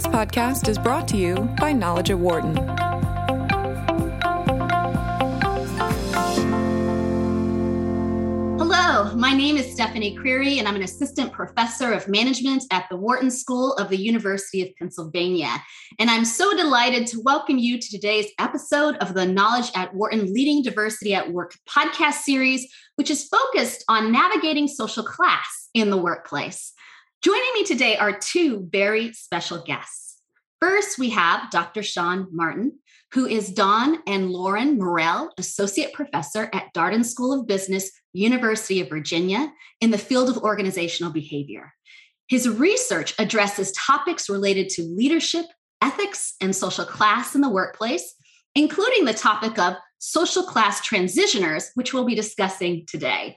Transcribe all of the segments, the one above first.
This podcast is brought to you by Knowledge at Wharton. Hello, my name is Stephanie Creary, and I'm an assistant professor of management at the Wharton School of the University of Pennsylvania. And I'm so delighted to welcome you to today's episode of the Knowledge at Wharton Leading Diversity at Work podcast series, which is focused on navigating social class in the workplace. Joining me today are two very special guests. First, we have Dr. Sean Martin, who is Don and Lauren Morell Associate Professor at Darden School of Business, University of Virginia, in the field of organizational behavior. His research addresses topics related to leadership, ethics, and social class in the workplace, including the topic of social class transitioners, which we'll be discussing today.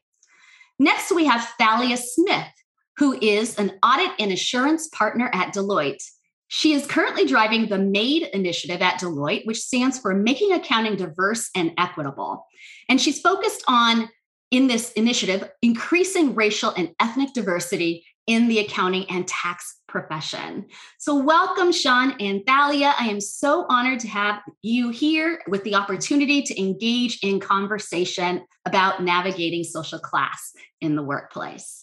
Next, we have Thalia Smith, who is an audit and assurance partner at Deloitte. She is currently driving the MADE initiative at Deloitte, which stands for Making Accounting Diverse and Equitable. And she's focused on, in this initiative, increasing racial and ethnic diversity in the accounting and tax profession. So, welcome, Sean and Thalia. I am so honored to have you here with the opportunity to engage in conversation about navigating social class in the workplace.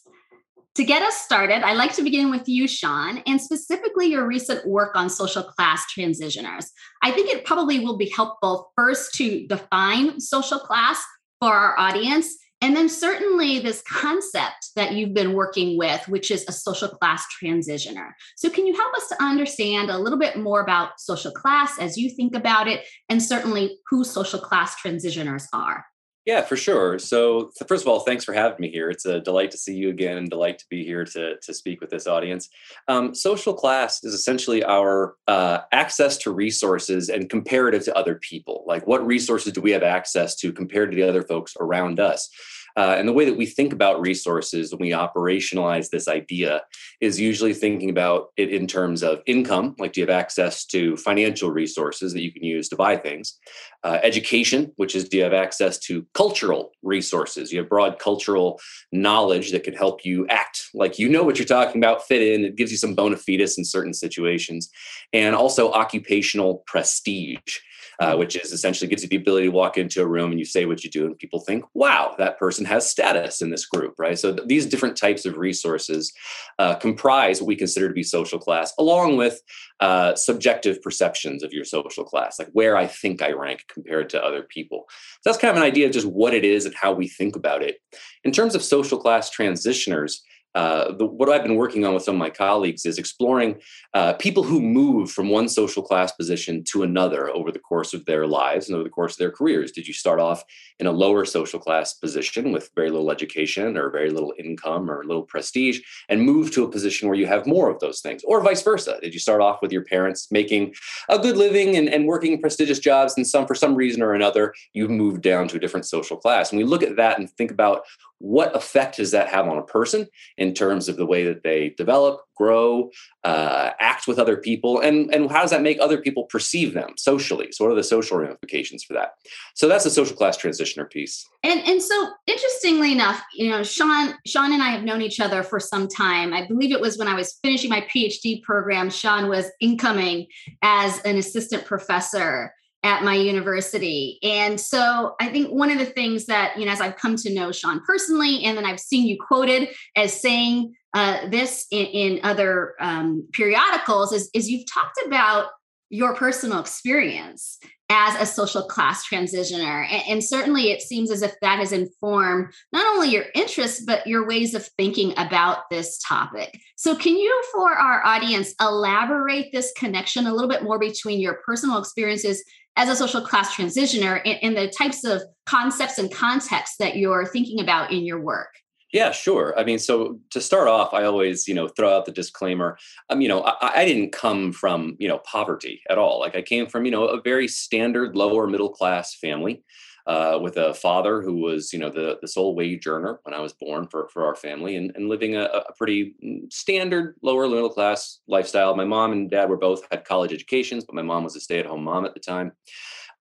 To get us started, I'd like to begin with you, Sean, and specifically your recent work on social class transitioners. I think it probably will be helpful first to define social class for our audience, and then certainly this concept that you've been working with, which is a social class transitioner. So, can you help us to understand a little bit more about social class as you think about it, and certainly who social class transitioners are? Yeah, for sure. So, first of all, thanks for having me here. It's a delight to see you again and delight to be here to, to speak with this audience. Um, social class is essentially our uh, access to resources and comparative to other people. Like, what resources do we have access to compared to the other folks around us? Uh, and the way that we think about resources when we operationalize this idea is usually thinking about it in terms of income, like do you have access to financial resources that you can use to buy things? Uh, education, which is do you have access to cultural resources? You have broad cultural knowledge that can help you act like you know what you're talking about, fit in. It gives you some bona fides in certain situations. And also occupational prestige uh, which is essentially gives you the ability to walk into a room and you say what you do, and people think, wow, that person has status in this group, right? So th- these different types of resources uh, comprise what we consider to be social class, along with uh, subjective perceptions of your social class, like where I think I rank compared to other people. So that's kind of an idea of just what it is and how we think about it. In terms of social class transitioners, uh, the, what I've been working on with some of my colleagues is exploring uh, people who move from one social class position to another over the course of their lives and over the course of their careers. Did you start off in a lower social class position with very little education or very little income or little prestige and move to a position where you have more of those things, or vice versa? Did you start off with your parents making a good living and, and working prestigious jobs, and some for some reason or another you've moved down to a different social class? And we look at that and think about what effect does that have on a person in terms of the way that they develop, grow, uh, act with other people, and, and how does that make other people perceive them socially? So, what are the social ramifications for that? So, that's the social class transitioner piece. And and so, interestingly enough, you know, Sean, Sean and I have known each other for some time. I believe it was when I was finishing my PhD program. Sean was incoming as an assistant professor at my university. And so I think one of the things that, you know, as I've come to know Sean personally, and then I've seen you quoted as saying uh, this in, in other um, periodicals, is, is you've talked about your personal experience as a social class transitioner. And, and, certainly it seems as if that has informed not only your interests, but your ways of thinking about this topic. So, can you, for our audience, elaborate this connection a little bit more between your personal experiences as a social class transitioner and, the types of concepts and contexts that you're thinking about in your work? Yeah, sure. I mean, so to start off, I always, you know, throw out the disclaimer. Um, you know, I, I, didn't come from, you know, poverty at all. Like I came from, you know, a very standard lower middle class family uh, with a father who was, you know, the, the sole wage earner when I was born for, for our family and, and living a, a pretty mm, standard lower middle class lifestyle. My mom and dad were both had college educations, but my mom was a stay at home mom at the time.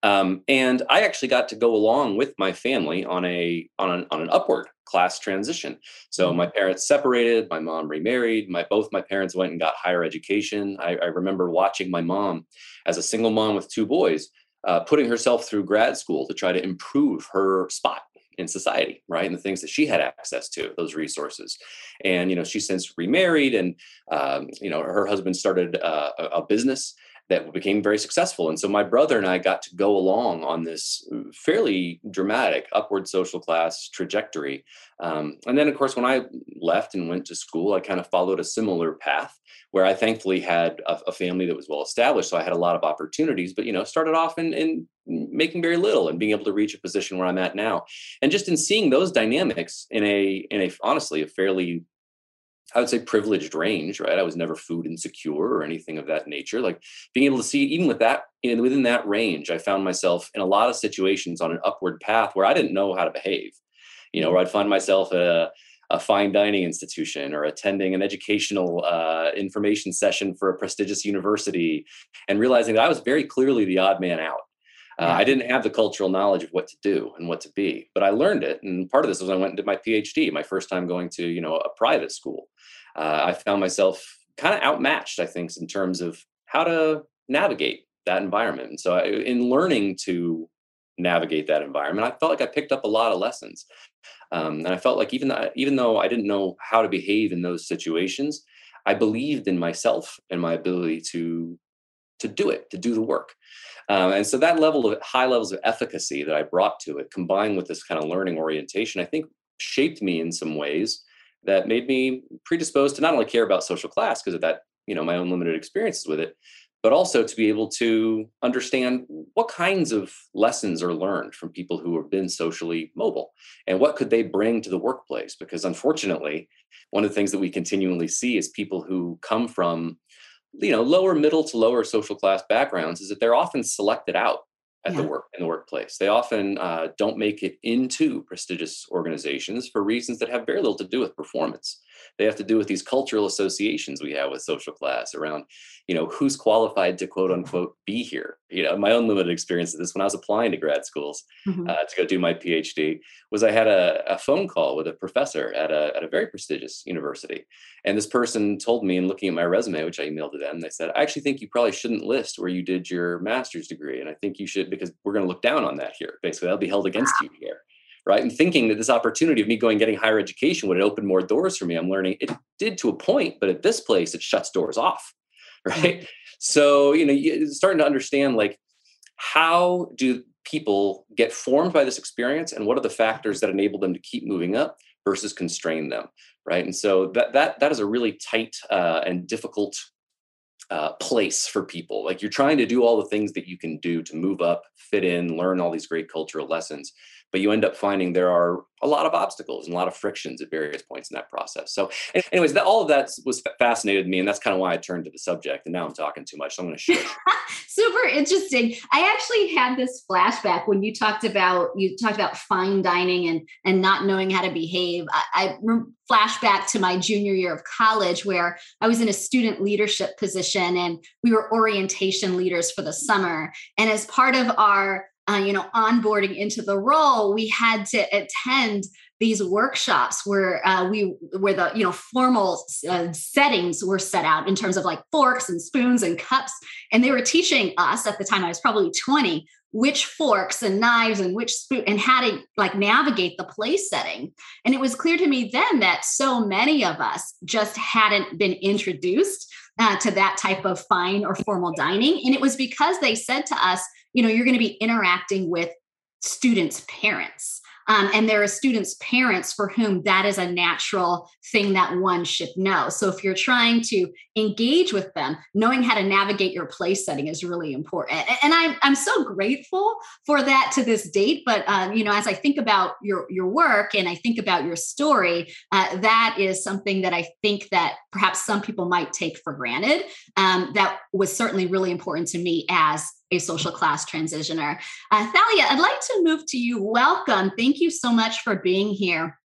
Um, and I actually got to go along with my family on a on an on an upward class transition. So my parents separated, my mom remarried, my both my parents went and got higher education. I, I remember watching my mom as a single mom with two boys, uh, putting herself through grad school to try to improve her spot in society, right? And the things that she had access to, those resources. And, you know, she's since remarried and, um, you know, her husband started uh, a, a business that became very successful. And so my brother and I got to go along on this fairly dramatic upward social class trajectory. Um, and then, of course, when I left and went to school, I kind of followed a similar path where I thankfully had a, a family that was well established. So I had a lot of opportunities, but, you know, started off in, in making very little and being able to reach a position where I'm at now. And just in seeing those dynamics in a, in a, honestly, a fairly I would say privileged range, right? I was never food insecure or anything of that nature. Like being able to see, even with that, in, within that range, I found myself in a lot of situations on an upward path where I didn't know how to behave. You know, where I'd find myself at a, a fine dining institution or attending an educational uh, information session for a prestigious university and realizing that I was very clearly the odd man out. Uh, I didn't have the cultural knowledge of what to do and what to be, but I learned it. And part of this was I went and did my PhD, my first time going to you know a private school. Uh, I found myself kind of outmatched, I think, in terms of how to navigate that environment. And so, I, in learning to navigate that environment, I felt like I picked up a lot of lessons. Um, and I felt like even though, even though I didn't know how to behave in those situations, I believed in myself and my ability to to do it, to do the work. Um, and so that level of high levels of efficacy that I brought to it, combined with this kind of learning orientation, I think shaped me in some ways that made me predisposed to not only care about social class because of that, you know, my own limited experiences with it, but also to be able to understand what kinds of lessons are learned from people who have been socially mobile and what could they bring to the workplace because unfortunately one of the things that we continually see is people who come from you know lower middle to lower social class backgrounds is that they're often selected out at yeah. the work in the workplace. They often uh, don't make it into prestigious organizations for reasons that have very little to do with performance they have to do with these cultural associations we have with social class around you know who's qualified to quote unquote be here. You know my own limited experience of this when i was applying to grad schools mm-hmm. uh, to go do my phd was i had a, a, phone call with a professor at a, at a very prestigious university. And this person told me in looking at my resume which i emailed to them they said i actually think you probably shouldn't list where you did your master's degree and i think you should because we're going to look down on that here. Basically that'll be held against you here right? And thinking that this opportunity of me going getting higher education would open more doors for me. I'm learning it did to a point, but at this place it shuts doors off, right? So you know, you're starting to understand like how do people get formed by this experience, and what are the factors that enable them to keep moving up versus constrain them, right? And so that that that is a really tight uh, and difficult uh, place for people. Like you're trying to do all the things that you can do to move up, fit in, learn all these great cultural lessons but you end up finding there are a lot of obstacles and a lot of frictions at various points in that process. So, anyways, that, all of that was fascinated me, and that's kind of why I turned to the subject. And now I'm talking too much, so I'm going to share. Super interesting. I actually had this flashback when you talked about you talked about fine dining and and not knowing how to behave. I, I flashback to my junior year of college where I was in a student leadership position and we were orientation leaders for the summer. And as part of our uh, you know onboarding into the role we had to attend these workshops where uh, we where the you know formal uh, settings were set out in terms of like forks and spoons and cups. And they were teaching us at the time i was probably 20 which forks and knives and which spoon and how to like navigate the place setting. And it was clear to me then that so many of us just hadn't been introduced uh, to that type of fine or formal dining. And it was because they said to us you know you're going to be interacting with students parents um, and there are students' parents for whom that is a natural thing that one should know. So if you're trying to engage with them, knowing how to navigate your place setting is really important. And I'm, I'm so grateful for that to this date. But, uh, you know, as I think about your, your work and I think about your story, uh, that is something that I think that perhaps some people might take for granted. Um, that was certainly really important to me as a social class transitioner. Uh, Thalia, I'd like to move to you. Welcome. Thank you so much for being here.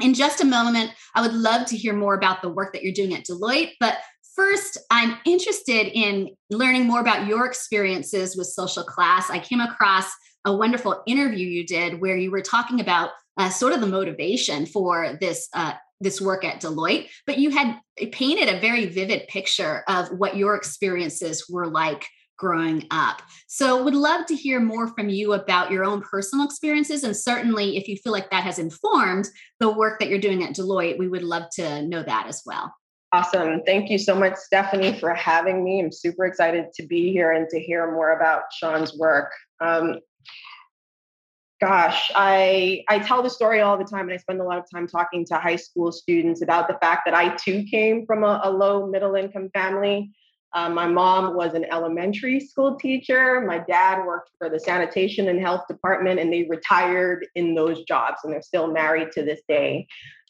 In just a moment, I would love to hear more about the work that you're doing at Deloitte. But first, I'm interested in learning more about your experiences with social class. I came across a wonderful interview you did where you were talking about uh, sort of the motivation for this uh, this work at Deloitte, but you had painted a very vivid picture of what your experiences were like growing up. So, would love to hear more from you about your own personal experiences. And certainly, if you feel like that has informed the work that you're doing at Deloitte, we would love to know that as well. Awesome. Thank you so much, Stephanie, for having me. I'm super excited to be here and to hear more about Sean's work. Um, gosh, I I tell the story all the time, and I spend a lot of time talking to high school students about the fact that I too came from a, a low middle income family. Um, my mom was an elementary school teacher. My dad worked for the sanitation and health department, and they retired in those jobs, and they're still married to this day.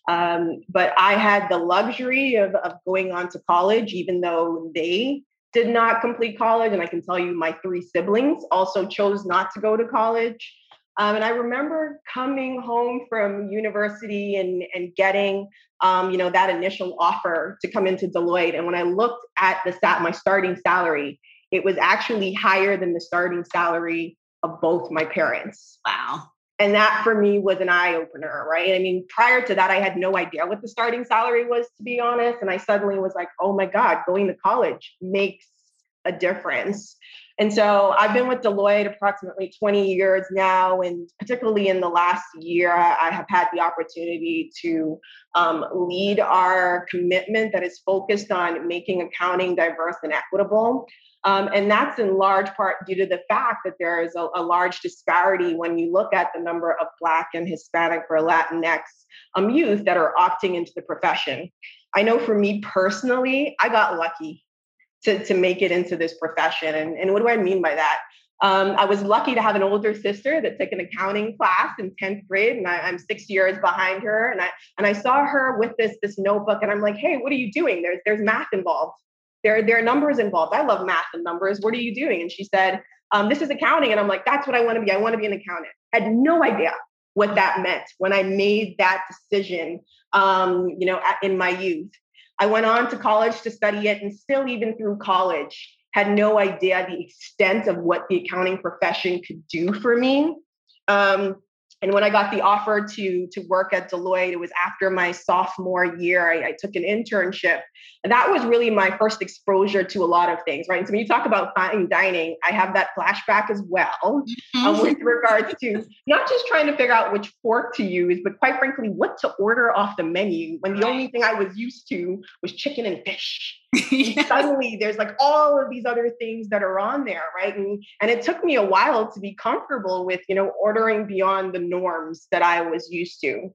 Um, but I had the luxury of, of going on to college, even though they did not complete college. And I can tell you, my three siblings also chose not to go to college. Um, and I remember coming home from university and, and getting, um, you know, that initial offer to come into Deloitte. And when I looked at the stat, my starting salary, it was actually higher than the starting salary of both my parents. Wow. And that for me was an eye opener, right? I mean, prior to that, I had no idea what the starting salary was, to be honest. And I suddenly was like, oh my God, going to college makes a difference. And so I've been with Deloitte approximately 20 years now, and particularly in the last year, I have had the opportunity to um, lead our commitment that is focused on making accounting diverse and equitable. Um, and that's in large part due to the fact that there is a, a, large disparity when you look at the number of Black and Hispanic or Latinx um, youth that are opting into the profession. I know for me personally, I got lucky to, to make it into this profession. And, and what do I mean by that? Um, I was lucky to have an older sister that took an accounting class in 10th grade, and I, am six years behind her. And I and I saw her with this this notebook, and I'm like, hey, what are you doing? There's there's math involved. There, there are numbers involved. I love math and numbers. What are you doing? And she said, um, this is accounting. And I'm like, that's what I want to be. I want to be an accountant. I had no idea what that meant when I made that decision, um, you know, in my youth. I went on to college to study it, and still, even through college, had no idea the extent of what the accounting profession could do for me. Um, and when I got the offer to to work at Deloitte, it was after my sophomore year. I, I, took an internship, and that was really my first exposure to a lot of things. Right. So when you talk about fine dining, I have that flashback as well mm-hmm. um, with regards to not just trying to figure out which fork to use, but quite frankly, what to order off the menu. When the only thing I was used to was chicken and fish. yeah. suddenly there's like all of these other things that are on there right and and it took me a while to be comfortable with you know ordering beyond the norms that i was used to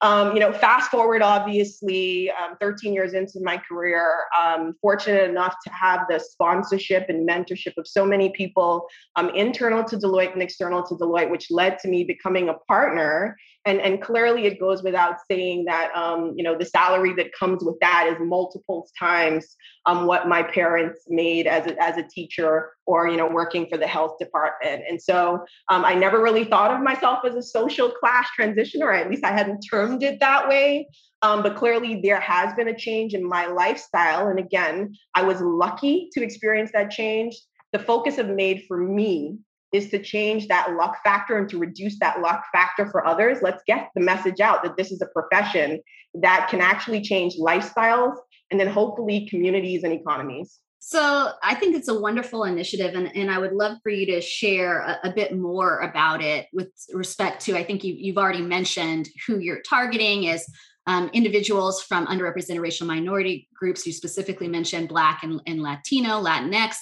um, you know, fast forward, obviously, um, 13 years into my career, um, fortunate enough to have the sponsorship and mentorship of so many people um, internal to Deloitte and external to Deloitte, which led to me becoming a partner. And, and clearly, it goes without saying that um, you know the salary that comes with that is multiples times um, what my parents made as a, as a teacher or you know working for the health department. And so I never really thought of myself as a social class transitioner, or at least I hadn't termed it that way. Um, but clearly, there has been a change in my lifestyle. And again, I was lucky to experience that change. The focus of MADE for me is to change that luck factor and to reduce that luck factor for others. Let's get the message out that this is a profession that can actually change lifestyles and then hopefully communities and economies. So I think it's a wonderful initiative, and, and I would love for you to share a, a bit more about it with respect to. I think you, you've already mentioned who you're targeting is um, individuals from underrepresented racial minority groups. You specifically mentioned Black and, and Latino, Latinx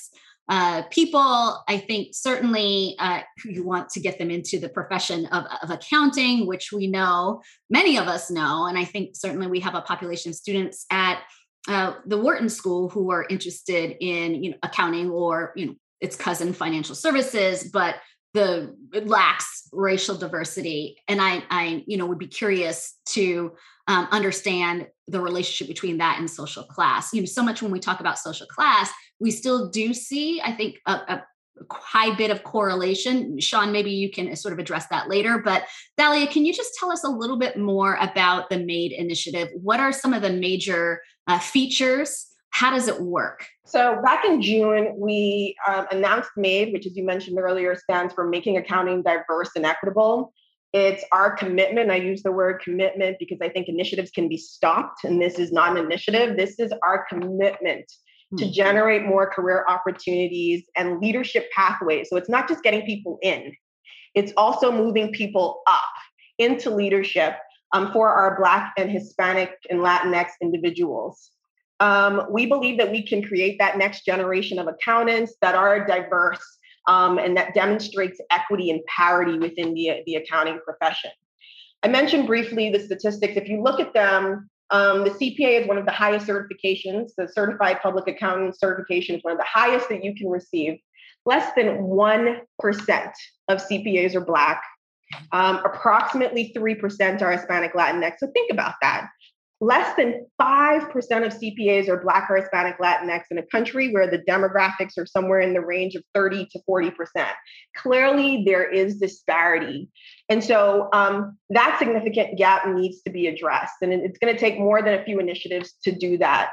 uh, people. I think certainly uh, you want to get them into the profession of, of accounting, which we know many of us know, and I think certainly we have a population of students at uh, the Wharton School who are interested in you know accounting or you know its cousin financial services, but the it lacks racial diversity. And I I you know would be curious to um, understand the relationship between that and social class. You know, so much when we talk about social class, we still do see I think a, a high bit of correlation. Sean, maybe you can sort of address that later. But Thalia, can you just tell us a little bit more about the MADE initiative? What are some of the major uh, features? How does it work? So, back in June, we um, announced MADE, which, as you mentioned earlier, stands for Making Accounting Diverse and Equitable. It's our commitment. I use the word commitment because I think initiatives can be stopped, and this is not an initiative. This is our commitment to hmm. generate more career opportunities and leadership pathways. So it's not just getting people in, it's also moving people up into leadership um, for our Black and Hispanic and Latinx individuals. Um, we believe that we can create that next generation of accountants that are diverse um, and that demonstrates equity and parity within the, the accounting profession. I mentioned briefly the statistics. If you look at them, um, the CPA is one of the highest certifications. The Certified Public Accountant certification is one of the highest that you can receive. Less than 1% of CPAs are Black. Um, approximately 3% are Hispanic Latinx. So think about that less than 5% of CPAs are Black or Hispanic Latinx in a country where the demographics are somewhere in the range of 30 to 40%. Clearly, there is disparity. And so um, that significant gap needs to be addressed. And it's going to take more than a few initiatives to do that.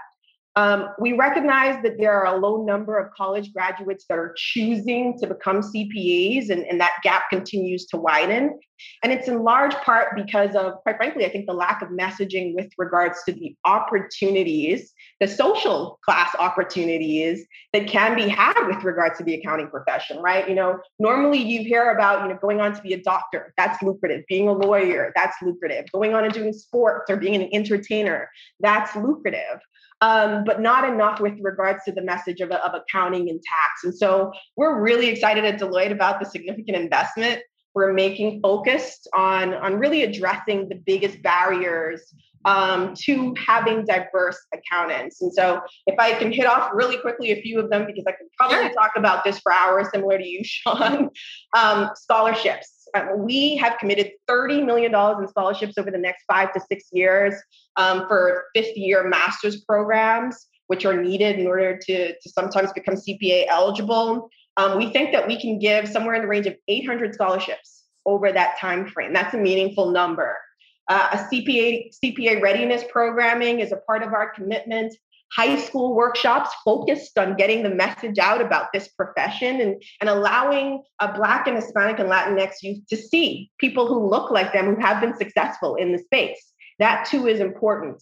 Um, we recognize that there are a low number of college graduates that are choosing to become CPAs, and, and that gap continues to widen. And it's in large part because of, quite frankly, I think the lack of messaging with regards to the opportunities, the social class opportunities that can be had with regards to the accounting profession, right? You know, normally you hear about, you know, going on to be a doctor, that's lucrative. Being a lawyer, that's lucrative. Going on and doing sports or being an entertainer, that's lucrative um, but not enough with regards to the message of, of accounting and tax. And so we're really excited at Deloitte about the significant investment we're making focused on, on really addressing the biggest barriers um, to having diverse accountants. And so, if I can hit off really quickly a few of them, because I could probably sure. talk about this for hours, similar to you, Sean. Um, scholarships. Um, we have committed $30 million in scholarships over the next five to six years um, for fifth year master's programs, which are needed in order to, to sometimes become CPA eligible. Um, we think that we can give somewhere in the range of 800 scholarships over that time frame. That's a meaningful number. Uh, a CPA CPA readiness programming is a part of our commitment high school workshops focused on getting the message out about this profession and, and allowing a Black and Hispanic and Latinx youth to see people who look like them who have been successful in the space. That too is important.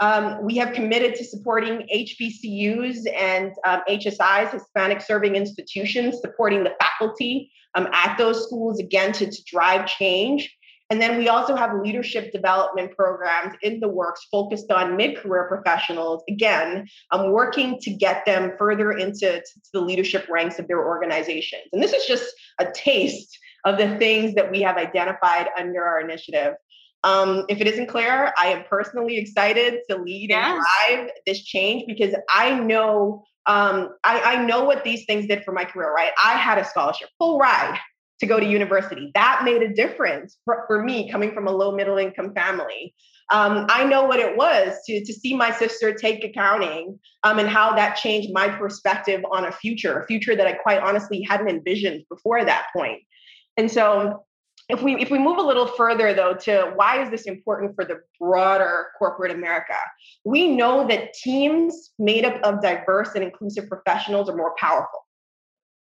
Um, we have committed to supporting HBCUs and um, HSIs, Hispanic serving institutions, supporting the faculty um, at those schools, again, to, to drive change. And then we also have leadership development programs in the works focused on mid career professionals. Again, I'm working to get them further into the leadership ranks of their organizations. And this is just a taste of the things that we have identified under our initiative. Um, if it isn't clear, I am personally excited to lead yes. and drive this change because I know um, I, I know what these things did for my career. Right, I had a scholarship, full ride to go to university. That made a difference for, for me coming from a low middle income family. Um, I know what it was to, to see my sister take accounting um, and how that changed my perspective on a future, a future that I quite honestly hadn't envisioned before that point. And so if we if we move a little further though to why is this important for the broader corporate america we know that teams made up of diverse and inclusive professionals are more powerful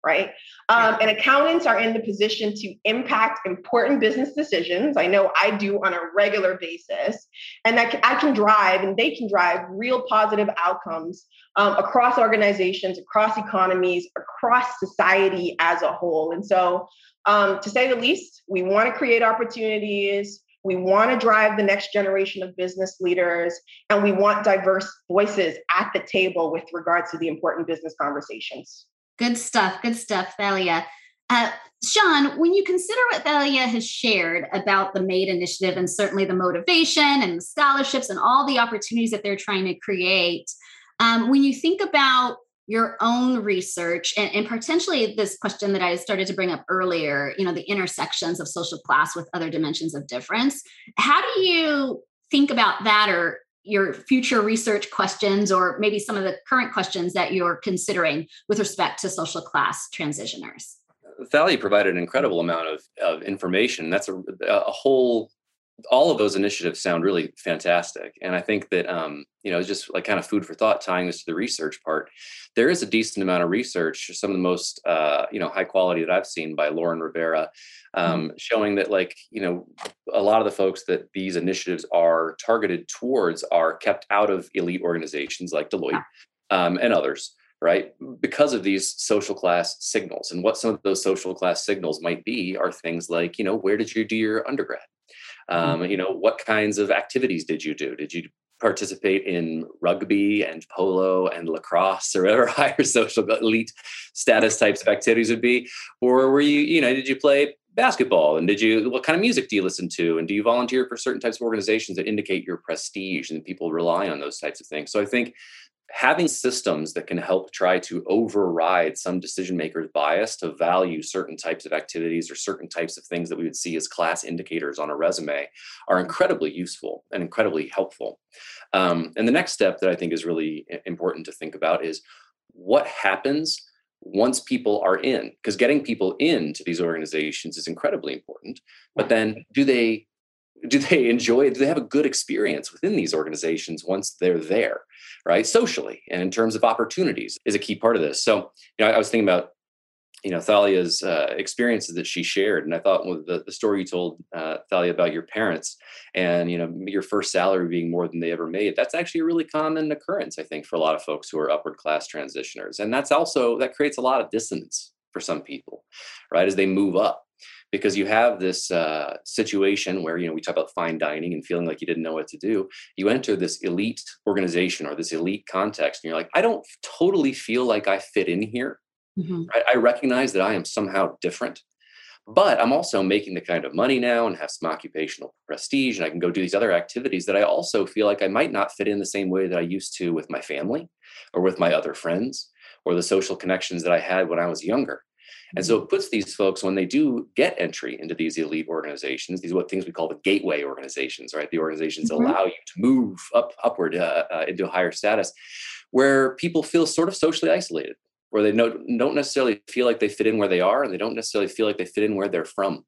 right? Um, and accountants are in the position to impact important business decisions. I know I do on a regular basis, and that I can drive, and they can drive real positive outcomes um, across organizations, across economies, across society as a whole. And so, um, to say the least, we want to create opportunities. We want to drive the next generation of business leaders, and we want diverse voices at the table with regards to the important business conversations. Good stuff. Good stuff, Thalia. Uh, Sean, when you consider what Thalia has shared about the MADE initiative and certainly the motivation and the scholarships and all the opportunities that they're trying to create, um, when you think about your own research and, and, potentially this question that I started to bring up earlier, you know, the intersections of social class with other dimensions of difference, how do you think about that or your future research questions or maybe some of the current questions that you're considering with respect to social class transitioners? Thalia provided an incredible amount of, of information. That's a, a whole all of those initiatives sound really fantastic and i think that um, you know just like kind of food for thought tying this to the research part there is a decent amount of research some of the most uh, you know high quality that i've seen by lauren rivera um, mm-hmm. showing that like you know a lot of the folks that these initiatives are targeted towards are kept out of elite organizations like deloitte um, and others right because of these social class signals and what some of those social class signals might be are things like you know where did you do your undergrad. Um, you know, what kinds of activities did you do? Did you participate in rugby and polo and lacrosse or whatever higher social elite status types of activities would be? Or were you, you know, did you play basketball? And did you what kind of music do you listen to? And do you volunteer for certain types of organizations that indicate your prestige and people rely on those types of things? So i think having systems that can help try to override some decision makers bias to value certain types of activities or certain types of things that we would see as class indicators on a resume are incredibly useful and incredibly helpful. Um, and the next step that i think is really important to think about is what happens once people are in because getting people into these organizations is incredibly important but then do they do they enjoy it? do they have a good experience within these organizations once they're there right? Socially and in terms of opportunities is a key part of this. So you know i was thinking about you know thalia's uh, experiences that she shared and i thought well, the, the story you told uh, thalia about your parents and you know your first salary being more than they ever made that's actually a really common occurrence i think for a lot of folks who are upward class transitioners. And that's also that creates a lot of dissonance for some people right as they move up because you have this uh, situation where you know we talk about fine dining and feeling like you didn't know what to do you enter this elite organization or this elite context and you're like i don't totally feel like i fit in here mm-hmm. right? i recognize that i am somehow different but i'm also making the kind of money now and have some occupational prestige and i can go do these other activities that i also feel like i might not fit in the same way that i used to with my family or with my other friends or the social connections that i had when i was younger and so it puts these folks, when they do get entry into these elite organizations, these are what things we call the gateway organizations, right? The organizations mm-hmm. allow you to move up upward uh, uh, into a higher status, where people feel sort of socially isolated, where they don't, don't necessarily feel like they fit in where they are, and they don't necessarily feel like they fit in where they're from.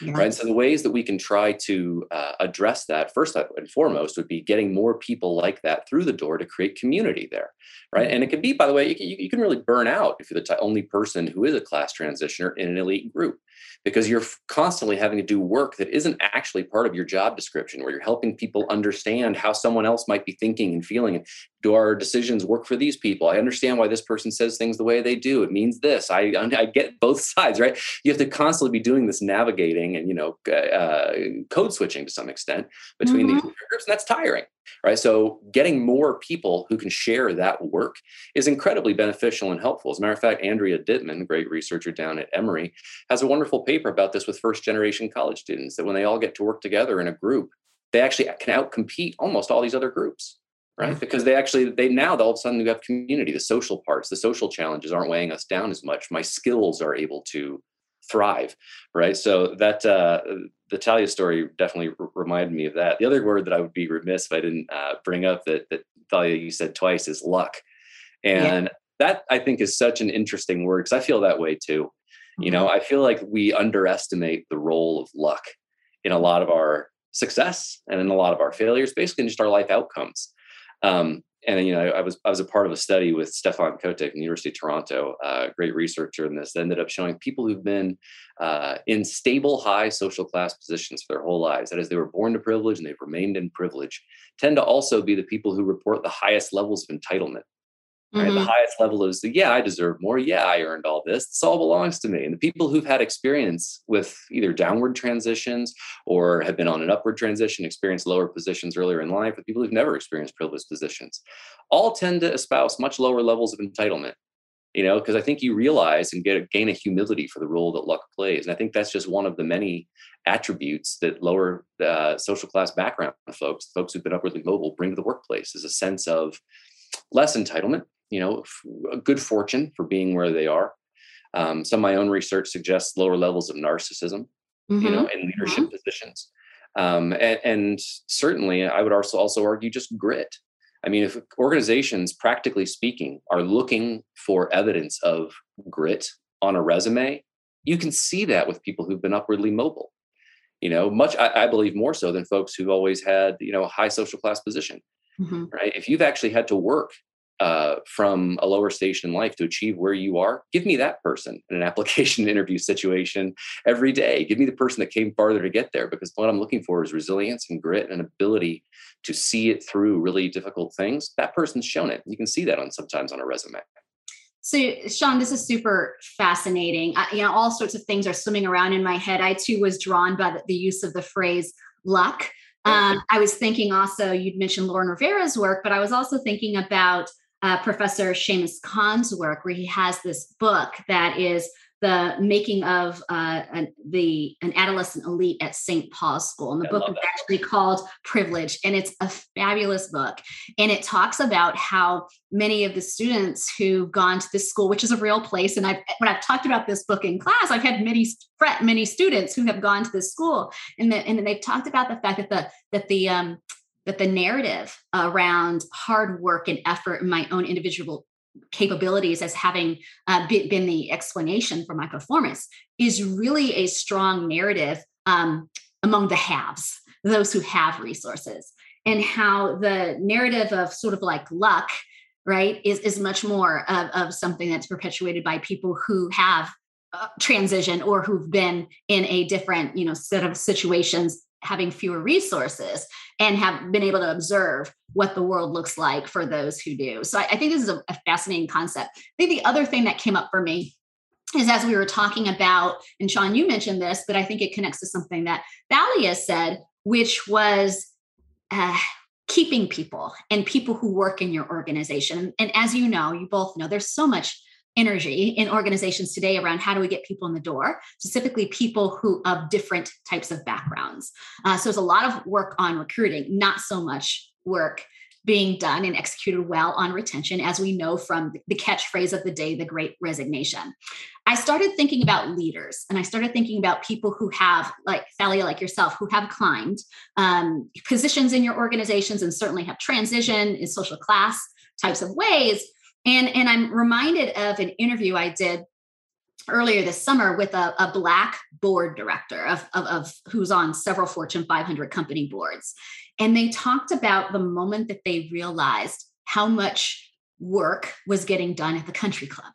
Yes. Right. So the ways that we can try to uh, address that first and foremost would be getting more people like that through the door to create community there. Right. Mm-hmm. And it can be, by the way, you can, you can really burn out if you're the only person who is a class transitioner in an elite group because you're constantly having to do work that isn't actually part of your job description, where you're helping people understand how someone else might be thinking and feeling. Do our decisions work for these people? I understand why this person says things the way they do. It means this. I, I get both sides, right? You have to constantly be doing this navigating and you know uh, code switching to some extent between mm-hmm. these groups, and that's tiring right? So getting more people who can share that work is incredibly beneficial and helpful. As a matter of fact, Andrea Dittmann, great researcher down at Emory, has a wonderful paper about this with first generation college students that when they all get to work together in a group, they actually can outcompete almost all these other groups right because they actually they now all of a sudden you have community the social parts the social challenges aren't weighing us down as much my skills are able to thrive right so that uh, the Thalia story definitely r- reminded me of that. The other word that I would be remiss if I didn't uh, bring up that that Thalia you said twice is luck, and yeah. that I think is such an interesting word because I feel that way too. Mm-hmm. You know. I feel like we underestimate the role of luck in a lot of our success and in a lot of our failures, basically in just our life outcomes. Um, and you know, I was I was a part of a study with Stefan Côté, from the University of Toronto, a uh, great researcher in this. That ended up showing people who've been uh, in stable, high social class positions for their whole lives. That is, they were born to privilege and they've remained in privilege. Tend to also be the people who report the highest levels of entitlement. Right? Mm-hmm. The highest level is the yeah, I deserve more. Yeah, I earned all this. This all belongs to me. And the people who've had experience with either downward transitions or have been on an upward transition, experienced lower positions earlier in life, the people who've never experienced privileged positions, all tend to espouse much lower levels of entitlement. You know, because I think you realize and get a, gain a humility for the role that luck plays, and I think that's just one of the many attributes that lower uh, social class background folks, folks who've been upwardly mobile, bring to the workplace is a sense of less entitlement you know, a good fortune for being where they are. Um, some of my own research suggests lower levels of narcissism, mm-hmm. you know, in leadership mm-hmm. positions. Um, and, and, certainly, I would also also argue just grit. I mean, if organizations, practically speaking, are looking for evidence of grit on a resume, you can see that with people who've been upwardly mobile. you know much I, I, believe more so than folks who've always had you know a high social class position mm-hmm. right if you've actually had to work uh, from a lower station in life to achieve where you are give me that person in an application interview situation every day give me the person that came farther to get there because what i'm looking for is resilience and grit and ability to see it through really difficult things that person's shown it you can see that on sometimes on a resume so, Sean, this is super fascinating. I, you know, all sorts of things are swimming around in my head. I too was drawn by the, the use of the phrase luck. Um, I was thinking also, you'd mentioned Lauren Rivera's work, but I was also thinking about uh, Professor Shamus Khan's work, where he has this book that is the making of uh, an, the an adolescent elite at St. Paul's School, and the I book is actually called Privilege, and it's a fabulous book, and it talks about how many of the students who've gone to this school, which is a real place, and I've when I've talked about this book in class, I've had many many students who have gone to this school, and the, and they've talked about the fact that the that the um, that the narrative around hard work and effort and my own individual capabilities as having uh, been the explanation for my performance is really a strong narrative um, among the haves, those who have resources, and how the narrative of sort of like luck, right, is, is much more of, of something that's perpetuated by people who have uh, transition or who've been in a different, you know, set of situations having fewer resources and have been able to observe what the world looks like for those who do. So I, I think this is a, a fascinating concept. I think the other thing that came up for me is as we were talking about, and Sean, you mentioned this, but I think it connects to something that Thalia said, which was uh, keeping people and people who work in your organization. And as you know, you both know, there's so much energy in organizations today around how do we get people in the door specifically people who of different types of backgrounds. Uh, so there's a lot of work on recruiting not so much work being done and executed well on retention as we know from the catchphrase of the day the great resignation. I started thinking about leaders and i started thinking about people who have like thalia like yourself who have climbed um, positions in your organizations and certainly have transitioned in social class types of ways and, and I'm reminded of an interview I did earlier this summer with a, a black board director of, of, of, who's on several Fortune 500 company boards. And they talked about the moment that they realized how much work was getting done at the country club.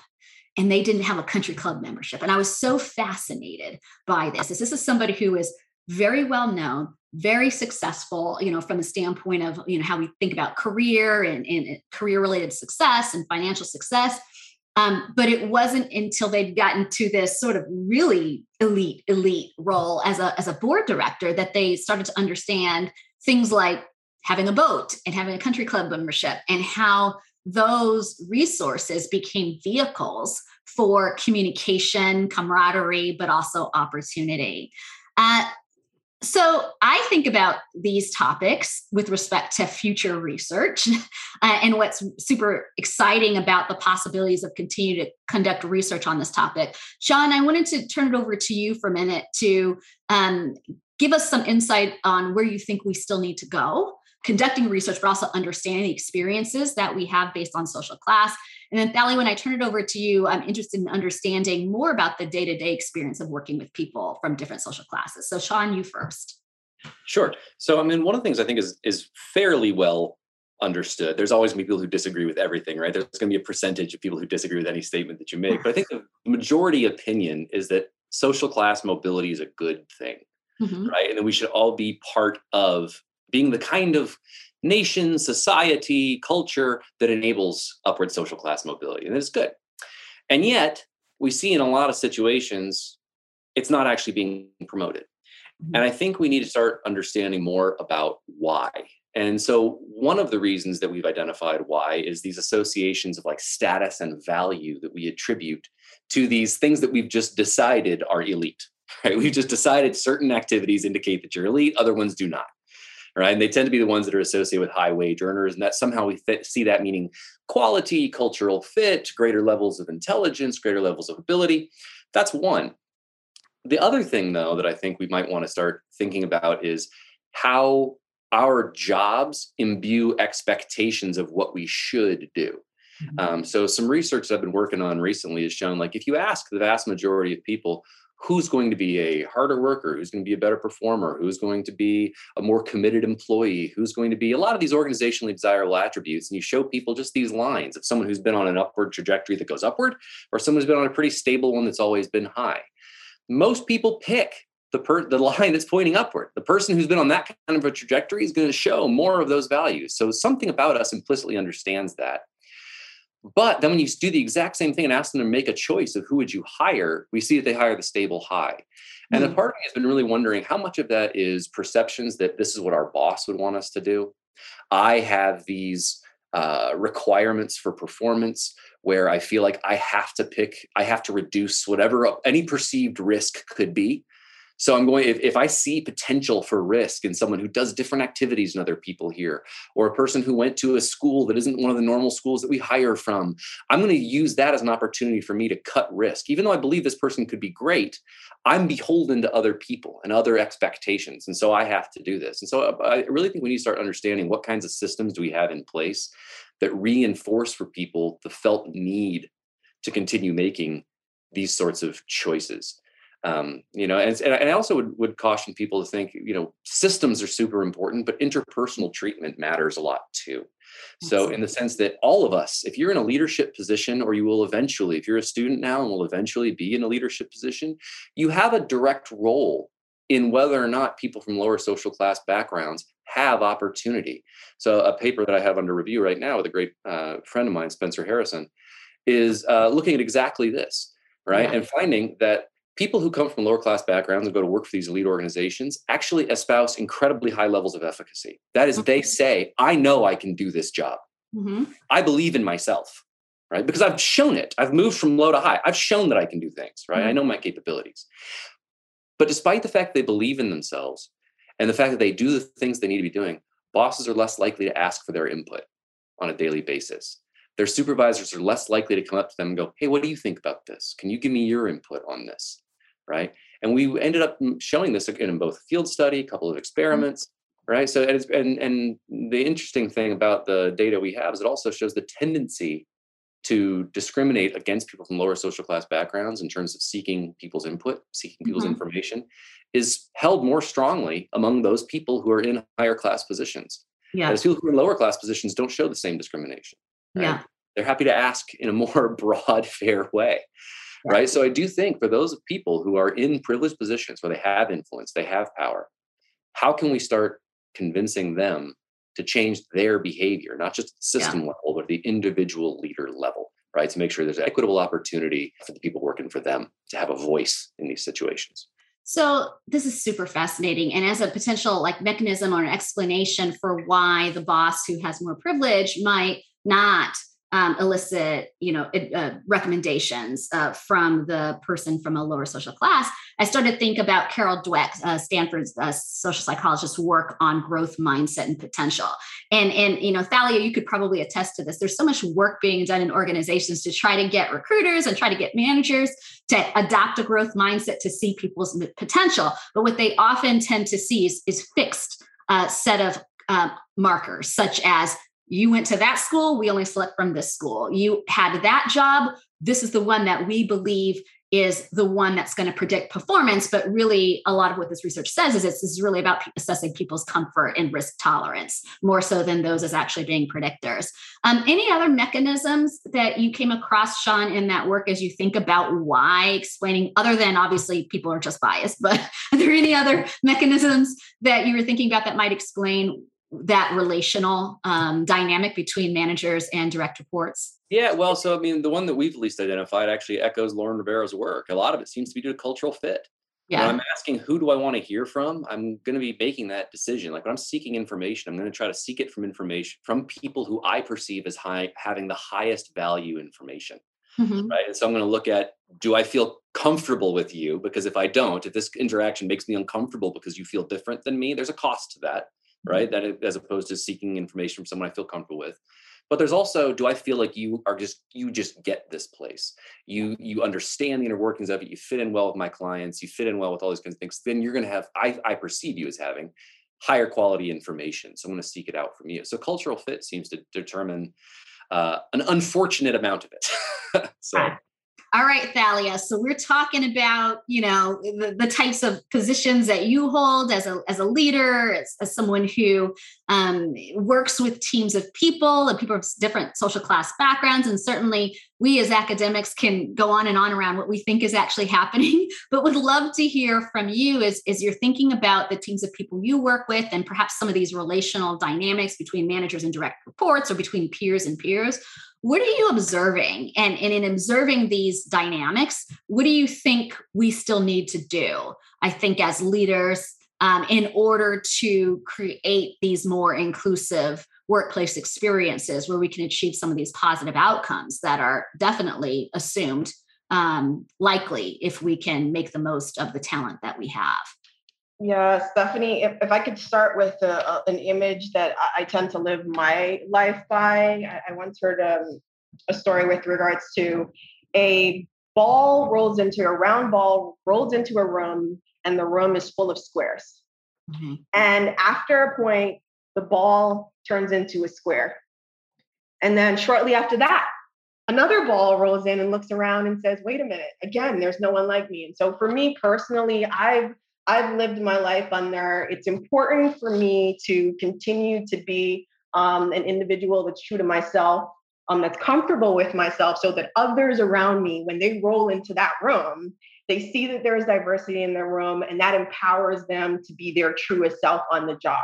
And they didn't have a country club membership. And I was so fascinated by this. This is somebody who is very well known, very successful, you know, from the standpoint of, you know, how we think about career and, and career related success and financial success. Um, but it wasn't until they'd gotten to this sort of really elite, elite role as a, as a board director that they started to understand things like having a boat and having a country club membership and how those resources became vehicles for communication, camaraderie, but also opportunity. Uh, so I think about these topics with respect to future research uh, and what's super exciting about the possibilities of continue to conduct research on this topic. Sean, I wanted to turn it over to you for a minute to um, give us some insight on where you think we still need to go conducting research, but also understanding the experiences that we have based on social class. And then, Thali, when I turn it over to you, I'm interested in understanding more about the day to day experience of working with people from different social classes. So, Sean, you first. Sure. So, I mean, one of the things I think is is fairly well understood. There's always going to be people who disagree with everything, right? There's going to be a percentage of people who disagree with any statement that you make. But I think the majority opinion is that social class mobility is a good thing, mm-hmm. right? And that we should all be part of being the kind of nation, society, culture that enables upward social class mobility. And it's good. And yet, we see in a lot of situations, it's not actually being promoted. Mm-hmm. And I think we need to start understanding more about why. And so, one of the reasons that we've identified why is these associations of like status and value that we attribute to these things that we've just decided are elite, right? We've just decided certain activities indicate that you're elite, other ones do not right? And they tend to be the ones that are associated with high wage earners, and that somehow we fit, see that meaning quality, cultural fit, greater levels of intelligence, greater levels of ability. That's one. The other thing, though, that I think we might want to start thinking about is how our jobs imbue expectations of what we should do. Mm-hmm. Um, so, some research I've been working on recently has shown like if you ask the vast majority of people, who's going to be a harder worker, who's going to be a better performer, who's going to be a more committed employee, who's going to be a lot of these organizationally desirable attributes. And you show people just these lines of someone who's been on an upward trajectory that goes upward, or someone who's been on a pretty stable one that's always been high. Most people pick the per- the line that's pointing upward. The person who's been on that kind of a trajectory is going to show more of those values. So something about us implicitly understands that. But then when you do the exact same thing and ask them to make a choice of who would you hire, we see that they hire the stable high. And mm-hmm. the part of me has been really wondering how much of that is perceptions that this is what our boss would want us to do. I have these uh, requirements for performance where I feel like I have to pick, I have to reduce whatever any perceived risk could be so I'm going, if, if I see potential for risk in someone who does different activities than other people here, or a person who went to a school that isn't one of the normal schools that we hire from, I'm going to use that as an opportunity for me to cut risk. Even though I believe this person could be great, I'm beholden to other people and other expectations. And so I have to do this. And so uh, I really think we need to start understanding what kinds of systems do we have in place that reinforce for people the felt need to continue making these sorts of choices um, you know, and, and I also would, would caution people to think, you know, systems are super important, but interpersonal treatment matters a lot too. So, in the sense that all of us, if you're in a leadership position, or you will eventually, if you're a student now and will eventually be in a leadership position, you have a direct role in whether or not people from lower social class backgrounds have opportunity. So, a paper that I have under review right now with a great uh, friend of mine, Spencer Harrison, is uh, looking at exactly this, right? Yeah. And finding that people who come from lower class backgrounds and go to work for these elite organizations actually espouse incredibly high levels of efficacy. That is, they say, I know I can do this job. Mm-hmm. I believe in myself, right? Because I've shown it. I've moved from low to high. I've shown that I can do things, right? Mm-hmm. I know my capabilities. But despite the fact they believe in themselves and the fact that they do the things they need to be doing, bosses are less likely to ask for their input on a daily basis their supervisors are less likely to come up to them and go, Hey, what do you think about this? Can you give me your input on this? Right? And we ended up showing this again in both field study, a couple of mm-hmm. experiments, right? So and, and and the interesting thing about the data we have is it also shows the tendency to discriminate against people from lower social class backgrounds in terms of seeking people's input, seeking people's mm-hmm. information, is held more strongly among those people who are in higher class positions. Yeah. As people who are in lower class positions don't show the same discrimination. Right? Yeah. They're happy to ask in a more broad, fair way right? So i do think for those people who are in privileged positions where they have influence they have power how can we start convincing them to change their behavior not just the system yeah. level but the individual leader level right? To make sure there's equitable opportunity for the people working for them to have a voice in these situations. So this is super fascinating and as a potential like mechanism or an explanation for why the boss who has more privilege might not um, elicit, you know, uh, recommendations uh, from the person from a lower social class, I started to think about Carol Dweck, uh, Stanford's uh, social psychologist, work on growth mindset and potential. And and you know, Thalia, you could probably attest to this. There's so much work being done in organizations to try to get recruiters and try to get managers to adopt a growth mindset to see people's potential. But what they often tend to see is, is fixed uh, set of uh, markers, such as you went to that school we only select from this school. You had that job this is the one that we believe is the one that's going to predict performance but really a lot of what this research says is it's, it's really about assessing people's comfort and risk tolerance more so than those as actually being predictors. Um, any other mechanisms that you came across sean in that work as you think about why explaining other than obviously people are just biased but are there any other mechanisms that you were thinking about that might explain that relational um, dynamic between managers and direct reports? Yeah, well, so I mean, the one that we've least identified actually echoes Lauren Rivera's work. A lot of it seems to be due to cultural fit. Yeah. When I'm asking who do I want to hear from, I'm going to be making that decision. Like when I'm seeking information, I'm going to try to seek it from information from people who I perceive as high having the highest value information. Mm-hmm. Right. And so I'm going to look at do I feel comfortable with you? Because if I don't, if this interaction makes me uncomfortable because you feel different than me, there's a cost to that right? That as opposed to seeking information from someone I feel comfortable with. But there's also, do I feel like you are just you just get this place? You you understand the inner workings of it. You fit in well with my clients. You fit in well with all these kinds of things. Then you're going to have I I perceive you as having higher quality information. So I'm going to seek it out from you. So cultural fit seems to determine uh, an unfortunate amount of it. so. All right, Thalia. So we're talking about, you know, the, the types of positions that you hold as a, as a leader, as, as someone who um, works with teams of people and people of different social class backgrounds. And certainly we as academics can go on and on around what we think is actually happening, but would love to hear from you as, as you're thinking about the teams of people you work with and perhaps some of these relational dynamics between managers and direct reports or between peers and peers. What are you observing? And, and in observing these dynamics what do you think we still need to do i think as leaders um, in order to create these more inclusive workplace experiences where we can achieve some of these positive outcomes that are definitely assumed um, likely if we can make the most of the talent that we have yeah, Stephanie, if, if I could start with a, a, an image that I, I, tend to live my life by, I, I once heard um, a story with regards to a ball rolls into a round ball rolls into a room and the room is full of squares. Mm-hmm. And after a point, the ball turns into a square. And then shortly after that, another ball rolls in and looks around and says, wait a minute, again, there's no one like me. And so for me personally, I've I've lived my life on there. It's important for me to continue to be um, an individual that's true to myself, um, that's comfortable with myself, so that others around me, when they roll into that room, they see that there is diversity in their room and that empowers them to be their truest self on the job.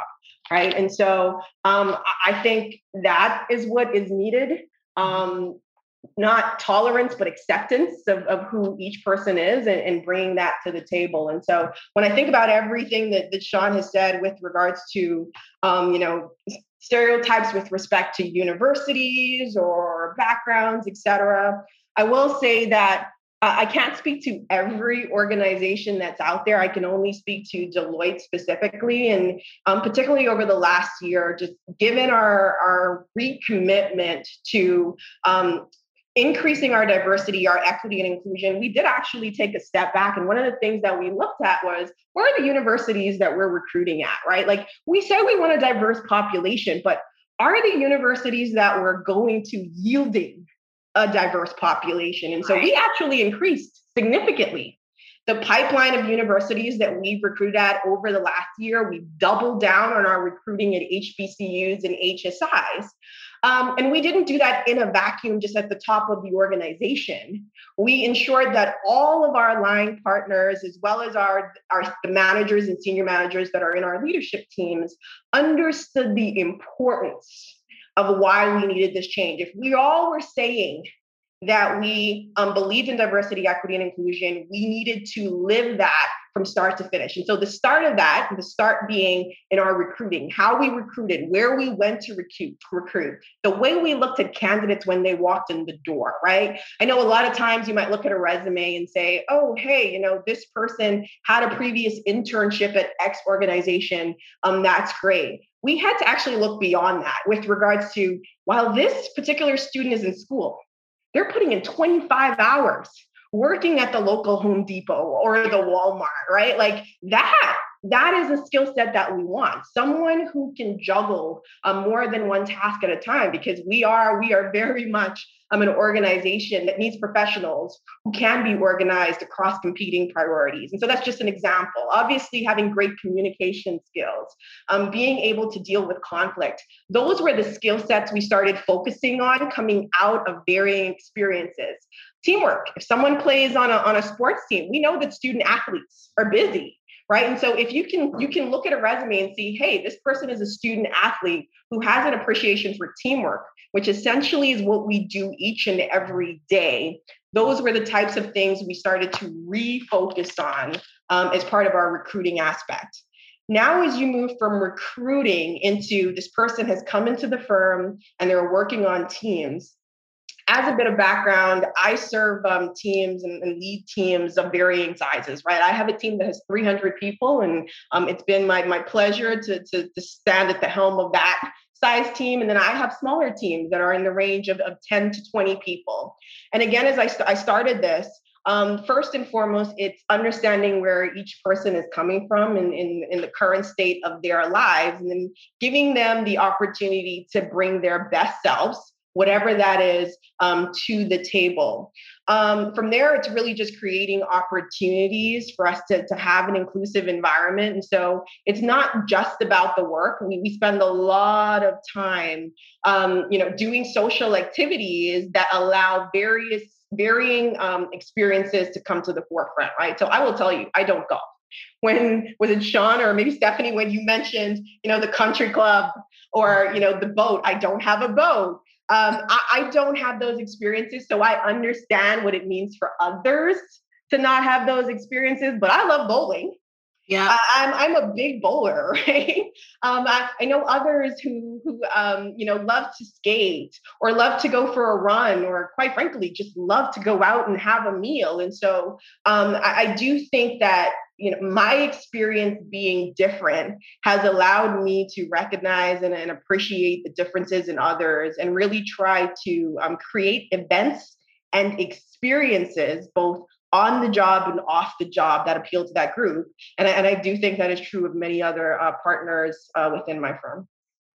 Right. And so um, I think that is what is needed. Um, not tolerance but acceptance of, of who each person is and, and, bringing that to the table and so when i think about everything that, that sean has said with regards to um, you know stereotypes with respect to universities or backgrounds etc i will say that i can't speak to every organization that's out there i can only speak to deloitte specifically and um, particularly over the last year just given our our recommitment to um, increasing our diversity, our equity and inclusion, we did actually take a step back. And one of the things that we looked at was where are the universities that we're recruiting at, right? Like we say we want a diverse population, but are the universities that we're going to yielding a diverse population? And so we actually increased significantly the pipeline of universities that we've recruited at over the last year, we've doubled down on our recruiting at HBCUs and HSIs. Um, and we didn't do that in a vacuum just at the top of the organization. We ensured that all of our line partners, as well as our, our the managers and senior managers that are in our leadership teams, understood the importance of why we needed this change. If we all were saying that we um, believed in diversity, equity, and inclusion, we needed to live that from start to finish. And so the start of that, the start being in our recruiting, how we recruited, where we went to recruit, recruit, the way we looked at candidates when they walked in the door, right? I know a lot of times you might look at a resume and say, oh, hey, you know, this person had a previous internship at X organization. Um, that's great. We had to actually look beyond that with regards to while this particular student is in school, they're putting in 25 hours working at the local Home Depot or the Walmart, right? Like that that is a skill set that we want. Someone who can juggle um, more than one task at a time because we are we are very much um, an organization that needs professionals who can be organized across competing priorities. And so that's just an example. Obviously having great communication skills um, being able to deal with conflict those were the skill sets we started focusing on coming out of varying experiences. Teamwork. If someone plays on a, on a sports team we know that student athletes are busy right? And so if you can you can look at a resume and see hey this person is a student athlete who has an appreciation for teamwork which essentially is what we do each and every day. Those were the types of things we started to refocus on um, as part of our recruiting aspect. Now as you move from recruiting into this person has come into the firm and they're working on teams as a bit of background, I serve um, teams and, and, lead teams of varying sizes, right? I have a team that has 300 people, and um, it's been my, my pleasure to, to, to, stand at the helm of that size team. And then I have smaller teams that are in the range of, of 10 to 20 people. And again, as I, st- I started this, um, first and foremost, it's understanding where each person is coming from in, in, in the current state of their lives, and then giving them the opportunity to bring their best selves whatever that is, um, to the table. Um, from there, it's really just creating opportunities for us to, to have an inclusive environment. And so it's not just about the work. We, we spend a lot of time, um, you know, doing social activities that allow various varying um, experiences to come to the forefront, right? So I will tell you, I don't golf when was it Sean or maybe Stephanie when you mentioned you know the country club or you know the boat I don't have a boat um, I, I don't have those experiences, so I understand what it means for others to not have those experiences. But I love bowling. Yeah, I, am I'm, I'm a big bowler, right? Um, I, I know others who who um, you know love to skate or love to go for a run or quite frankly just love to go out and have a meal. And so um, I, I do think that you know my experience being different has allowed me to recognize and, and appreciate the differences in others and really try to um, create events and experiences both on the job and off the job that appeal to that group. And, and i do think that is true of many other uh, partners uh, within my firm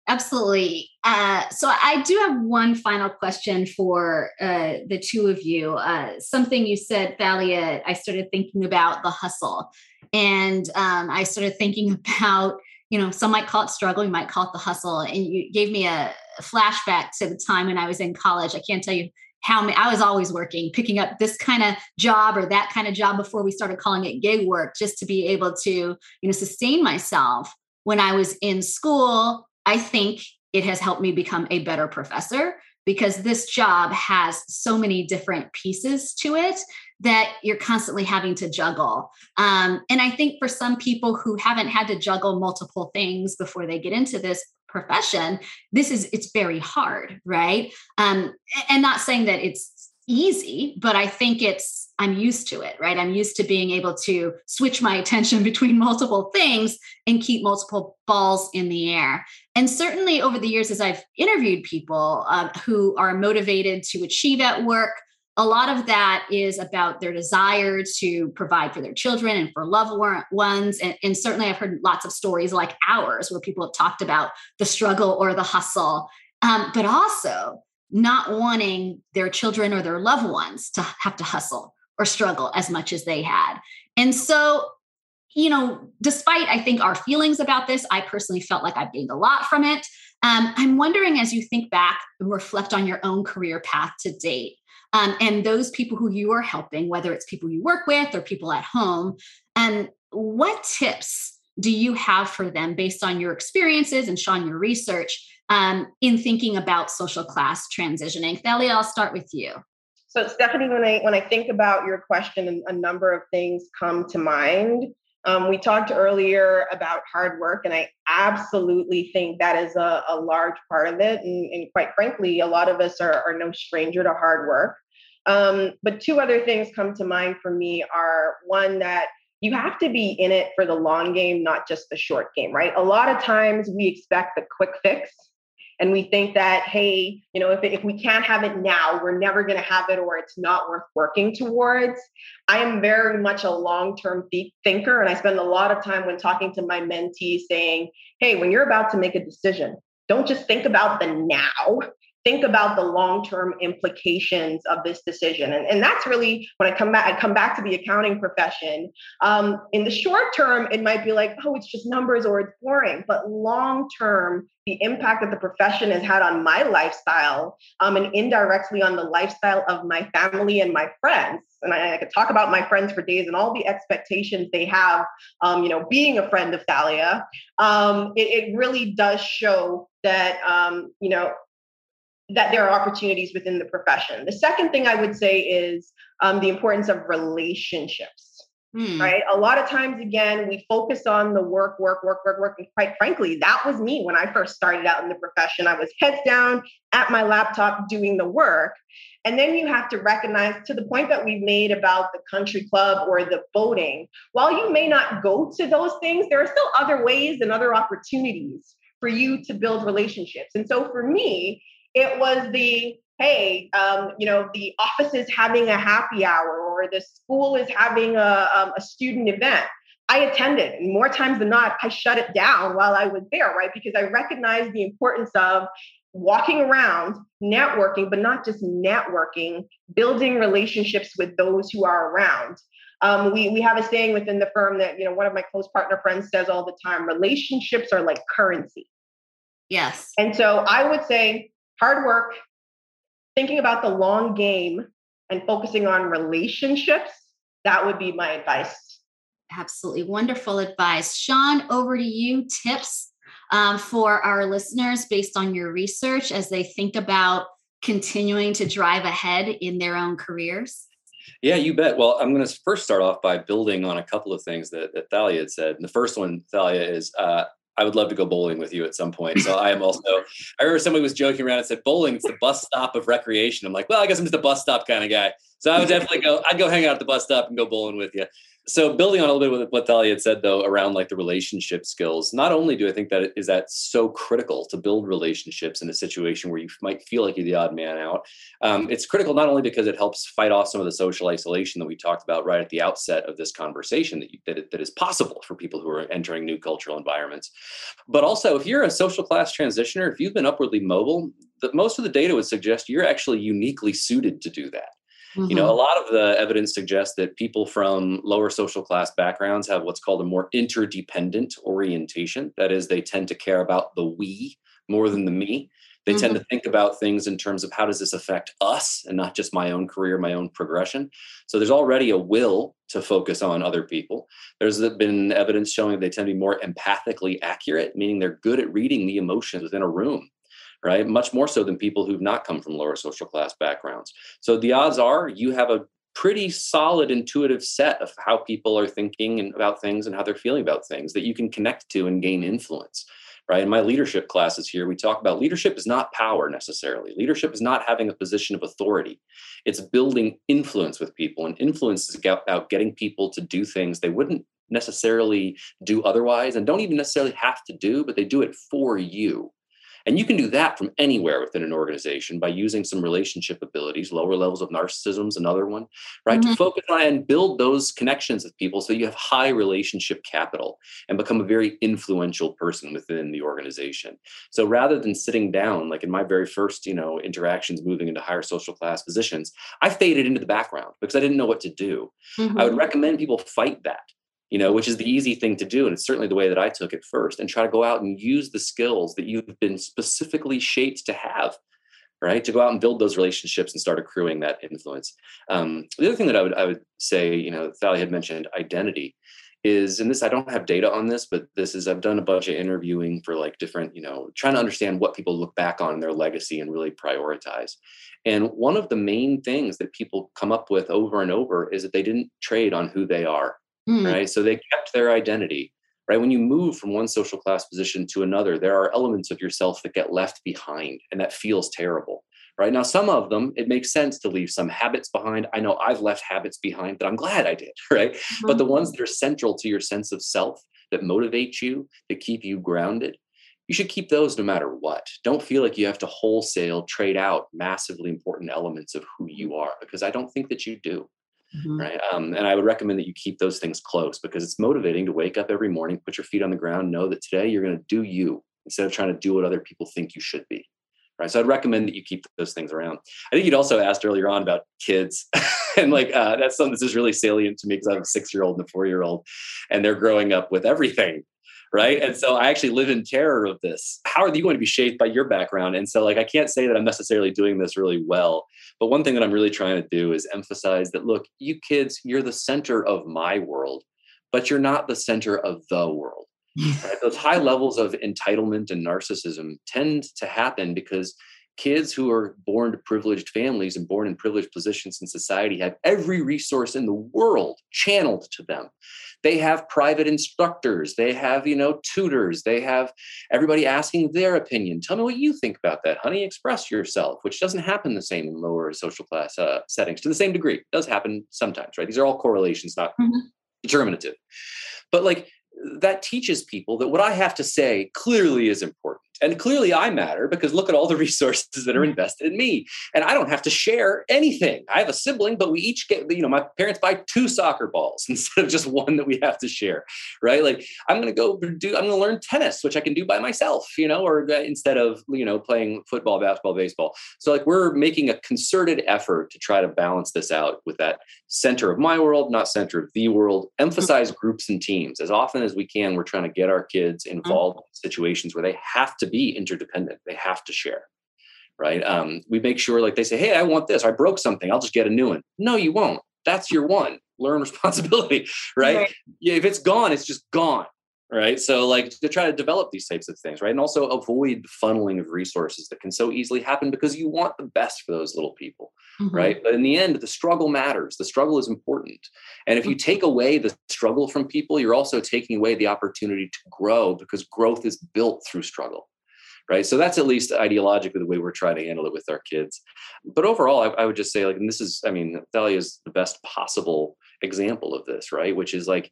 Absolutely. Uh, so I do have one final question for uh, the two of you. Uh, something you said, Thalia, I started thinking about the hustle. And um, I started thinking about, you know, some might call it struggle, you might call it the hustle. And you gave me a flashback to the time when I was in college. I can't tell you how many, I was always working, picking up this kind of job or that kind of job before we started calling it gig work, just to be able to, you know, sustain myself when I was in school. I think it has helped me become a better professor because this job has so many different pieces to it that you're constantly having to juggle. Um, and I think for some people who haven't had to juggle multiple things before they get into this profession, this is it's very hard, right? Um, and not saying that it's easy, but I think it's I'm used to it, right? I'm used to being able to switch my attention between multiple things and keep multiple balls in the air. And certainly over the years, as I've interviewed people uh, who are motivated to achieve at work, a lot of that is about their desire to provide for their children and for loved ones. And, and, certainly, I've heard lots of stories like ours where people have talked about the struggle or the hustle, um, but also not wanting their children or their loved ones to have to hustle or struggle as much as they had. And so, you know, despite I think our feelings about this, I personally felt like I've gained a lot from it. Um, I'm wondering as you think back and reflect on your own career path to date, um, and those people who you are helping, whether it's people you work with or people at home, and what tips do you have for them based on your experiences and Sean, your research um, in thinking about social class transitioning? Thalia, I'll start with you. So, Stephanie, when I when I think about your question, a number of things come to mind. Um, we talked earlier about hard work, and I absolutely think that is a, a large part of it. And, and, quite frankly, a lot of us are, are no stranger to hard work. Um, but two other things come to mind for me are one that you have to be in it for the long game, not just the short game, right? A lot of times we expect the quick fix and we think that hey you know if, if we can't have it now we're never going to have it or it's not worth working towards. I am very much a long-term thinker and i spend a lot of time when talking to my mentees saying hey when you're about to make a decision don't just think about the now think about the long-term implications of this decision. And, and that's really when i come back i come back to the accounting profession. Um, in the short term it might be like oh it's just numbers or it's boring. But long term the impact that the profession has had on my lifestyle um, and indirectly on the lifestyle of my family and my friends. And I, I, could talk about my friends for days and all the expectations they have um, you know being a friend of thalia. Um, it, it, really does show that um, you know that there are opportunities within the profession. The second thing I would say is um, the importance of relationships. Hmm. Right. A lot of times, again, we focus on the work, work, work, work, work. And quite frankly, that was me when I first started out in the profession. I was heads down at my laptop doing the work. And then you have to recognize to the point that we've made about the country club or the boating, while you may not go to those things, there are still other ways and other opportunities for you to build relationships. And so for me, it was the hey, um, you know, the office is having a happy hour or the school is having a, um, a student event. I attended, and more times than not, I shut it down while I was there, right? Because I recognized the importance of walking around networking, but not just networking, building relationships with those who are around. Um, we we have a saying within the firm that you know one of my close partner friends says all the time: relationships are like currency. Yes. And so I would say hard work, thinking about the long game, and focusing on relationships. That would be my advice. Absolutely wonderful advice, Sean. Over to you. Tips um, for our listeners based on your research as they think about continuing to drive ahead in their own careers? Yeah, you bet. Well, I'm going to first start off by building on a couple of things that, that Thalia had said. And the first one, Thalia, is uh, I would love to go bowling with you at some point. So I am also, I remember somebody was joking around and said, bowling bowling's the bus stop of recreation. I'm like, well, I guess I'm just a bus stop kind of guy. So I would definitely go, I'd go hang out at the bus stop and go bowling with you so building on a little bit what Thalia had said though around like the relationship skills, not only do I think that is that so critical to build relationships in a situation where you might feel like you're the odd man out. Um, it's critical not only because it helps fight off some of the social isolation that we talked about right at the outset of this conversation that you, that, that is possible for people who are entering new cultural environments, but also if you're a social class transitioner, if you've been upwardly mobile, the, most of the data would suggest you're actually uniquely suited to do that. Mm-hmm. You know, a mm-hmm. lot of the evidence suggests that people from lower social class backgrounds have what's called a more interdependent orientation. That is, they tend to care about the we more than the me. They mm-hmm. tend to think about things in terms of how does this affect us and not just my own career, my own progression. So there's already a will to focus on other people. There's been evidence showing they tend to be more empathically accurate, meaning they're good at reading the emotions within a room right? Much more so than people who've not come from lower social class backgrounds. So the odds are you have a pretty solid intuitive set of how people are thinking and about things and how they're feeling about things that you can connect to and gain influence right in my leadership classes here we talk about leadership is not power necessarily leadership is not having a position of authority it's building influence with people and influence is about getting people to do things they wouldn't necessarily do otherwise and don't even necessarily have to do but they do it for you and you can do that from anywhere within an organization by using some relationship abilities, lower levels of narcissism is another one, right? Mm-hmm. To focus on and build those connections with people so you have high relationship capital and become a very influential person within the organization. So rather than sitting down, like in my very first, you know, interactions moving into higher social class positions, I faded into the background because I didn't know what to do. Mm-hmm. I would mm-hmm. recommend people fight that you know, which is the easy thing to do. And it's certainly the way that I took it first and try to go out and use the skills that you've been specifically shaped to have, right? To go out and build those relationships and start accruing that influence. Um, the other thing that I would, I would say, you know, Thalia had mentioned identity is, and this, I don't have data on this, but this is, I've done a bunch of interviewing for like different, you know, trying to understand what people look back on in their legacy and really prioritize. And one of the main things that people come up with over and over is that they didn't trade on who they are mm. right? So they kept their identity, right? When you move from one social class position to another, there are elements of yourself that get left behind, and that feels terrible. Right now, some of them, it makes sense to leave some habits behind. I know I've left habits behind that I'm glad I did, right? Mm-hmm. But the ones that are central to your sense of self, that motivate you, that keep you grounded, you should keep those no matter what. Don't feel like you have to wholesale trade out massively important elements of who you are because I don't think that you do. Mm-hmm. Right. Um, and I would recommend that you keep those things close because it's motivating to wake up every morning, put your feet on the ground, know that today you're going to do you instead of trying to do what other people think you should be. Right. So I'd recommend that you keep those things around. I think you'd also asked earlier on about kids. and like uh, that's something that's just really salient to me because I have a six year old and a four year old, and they're growing up with everything right and so i actually live in terror of this how are you going to be shaped by your background and so like i can't say that i'm necessarily doing this really well but one thing that i'm really trying to do is emphasize that look you kids you're the center of my world but you're not the center of the world right? those high levels of entitlement and narcissism tend to happen because kids who are born to privileged families and born in privileged positions in society have every resource in the world channeled to them. They have private instructors. They have you know tutors. They have everybody asking their opinion. Tell me what you think about that honey. Express yourself which doesn't happen the same in lower social class uh, settings to the same degree. It does happen sometimes right? These are all correlations not mm-hmm. determinative. But like that teaches people that what I have to say clearly is important. And clearly I matter because look at all the resources that are mm-hmm. invested in me. And I don't have to share anything. I have a sibling, but we each get, you know, my parents buy two soccer balls instead of just one that we have to share, right? Like I'm going to go do, I'm going to learn tennis, which I can do by myself, you know, or uh, instead of, you know, playing football, basketball, baseball. So like we're making a concerted effort to try to balance this out with that center of my world, not center of the world, emphasize groups and teams as often as we can. We're trying to get our kids mm-hmm. involved in situations where they have to be interdependent. They have to share right? Um, we make sure, like they say, hey, I want this. I broke something. I'll just get a new one. No, you won't. That's your one. Learn responsibility, right? right? Yeah, if it's gone, it's just gone, right? So, like to try to develop these types of things, right? And also avoid the funneling of resources that can so easily happen because you want the best for those little people, mm-hmm. right? But in the end, the struggle matters. The struggle is important. And if you mm-hmm. take away the struggle from people, you're also taking away the opportunity to grow because growth is built through struggle right? So that's at least ideologically the way we're trying to handle it with our kids. But overall i, I would just say like and this is i mean Thalia is the best possible example of this right? Which is like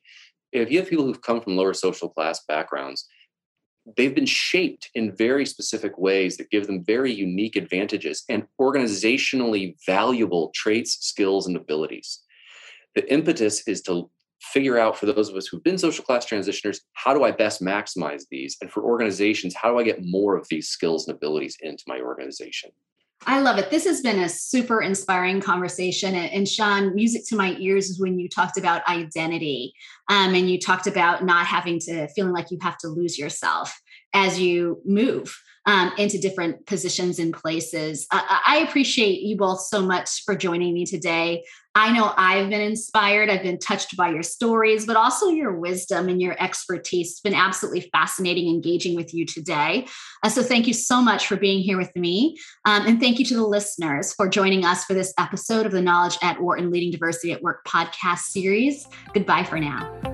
if you have people who've come from lower social class backgrounds they've been shaped in very specific ways that give them very unique advantages and organizationally valuable traits skills and abilities. The impetus is to figure out for those of us who've been social class transitioners, how do I best maximize these? And for organizations, how do I get more of these skills and abilities into my organization? I love it. This has been a super inspiring conversation. And, Sean, music to my ears is when you talked about identity um, and you talked about not having to feeling like you have to lose yourself as you move um, into different positions and places. I, I appreciate you both so much for joining me today. I know I've been inspired. I've been touched by your stories, but also your wisdom and your expertise. It's been absolutely fascinating engaging with you today. Uh, so, thank you so much for being here with me. Um, and thank you to the listeners for joining us for this episode of the Knowledge at Wharton Leading Diversity at Work podcast series. Goodbye for now.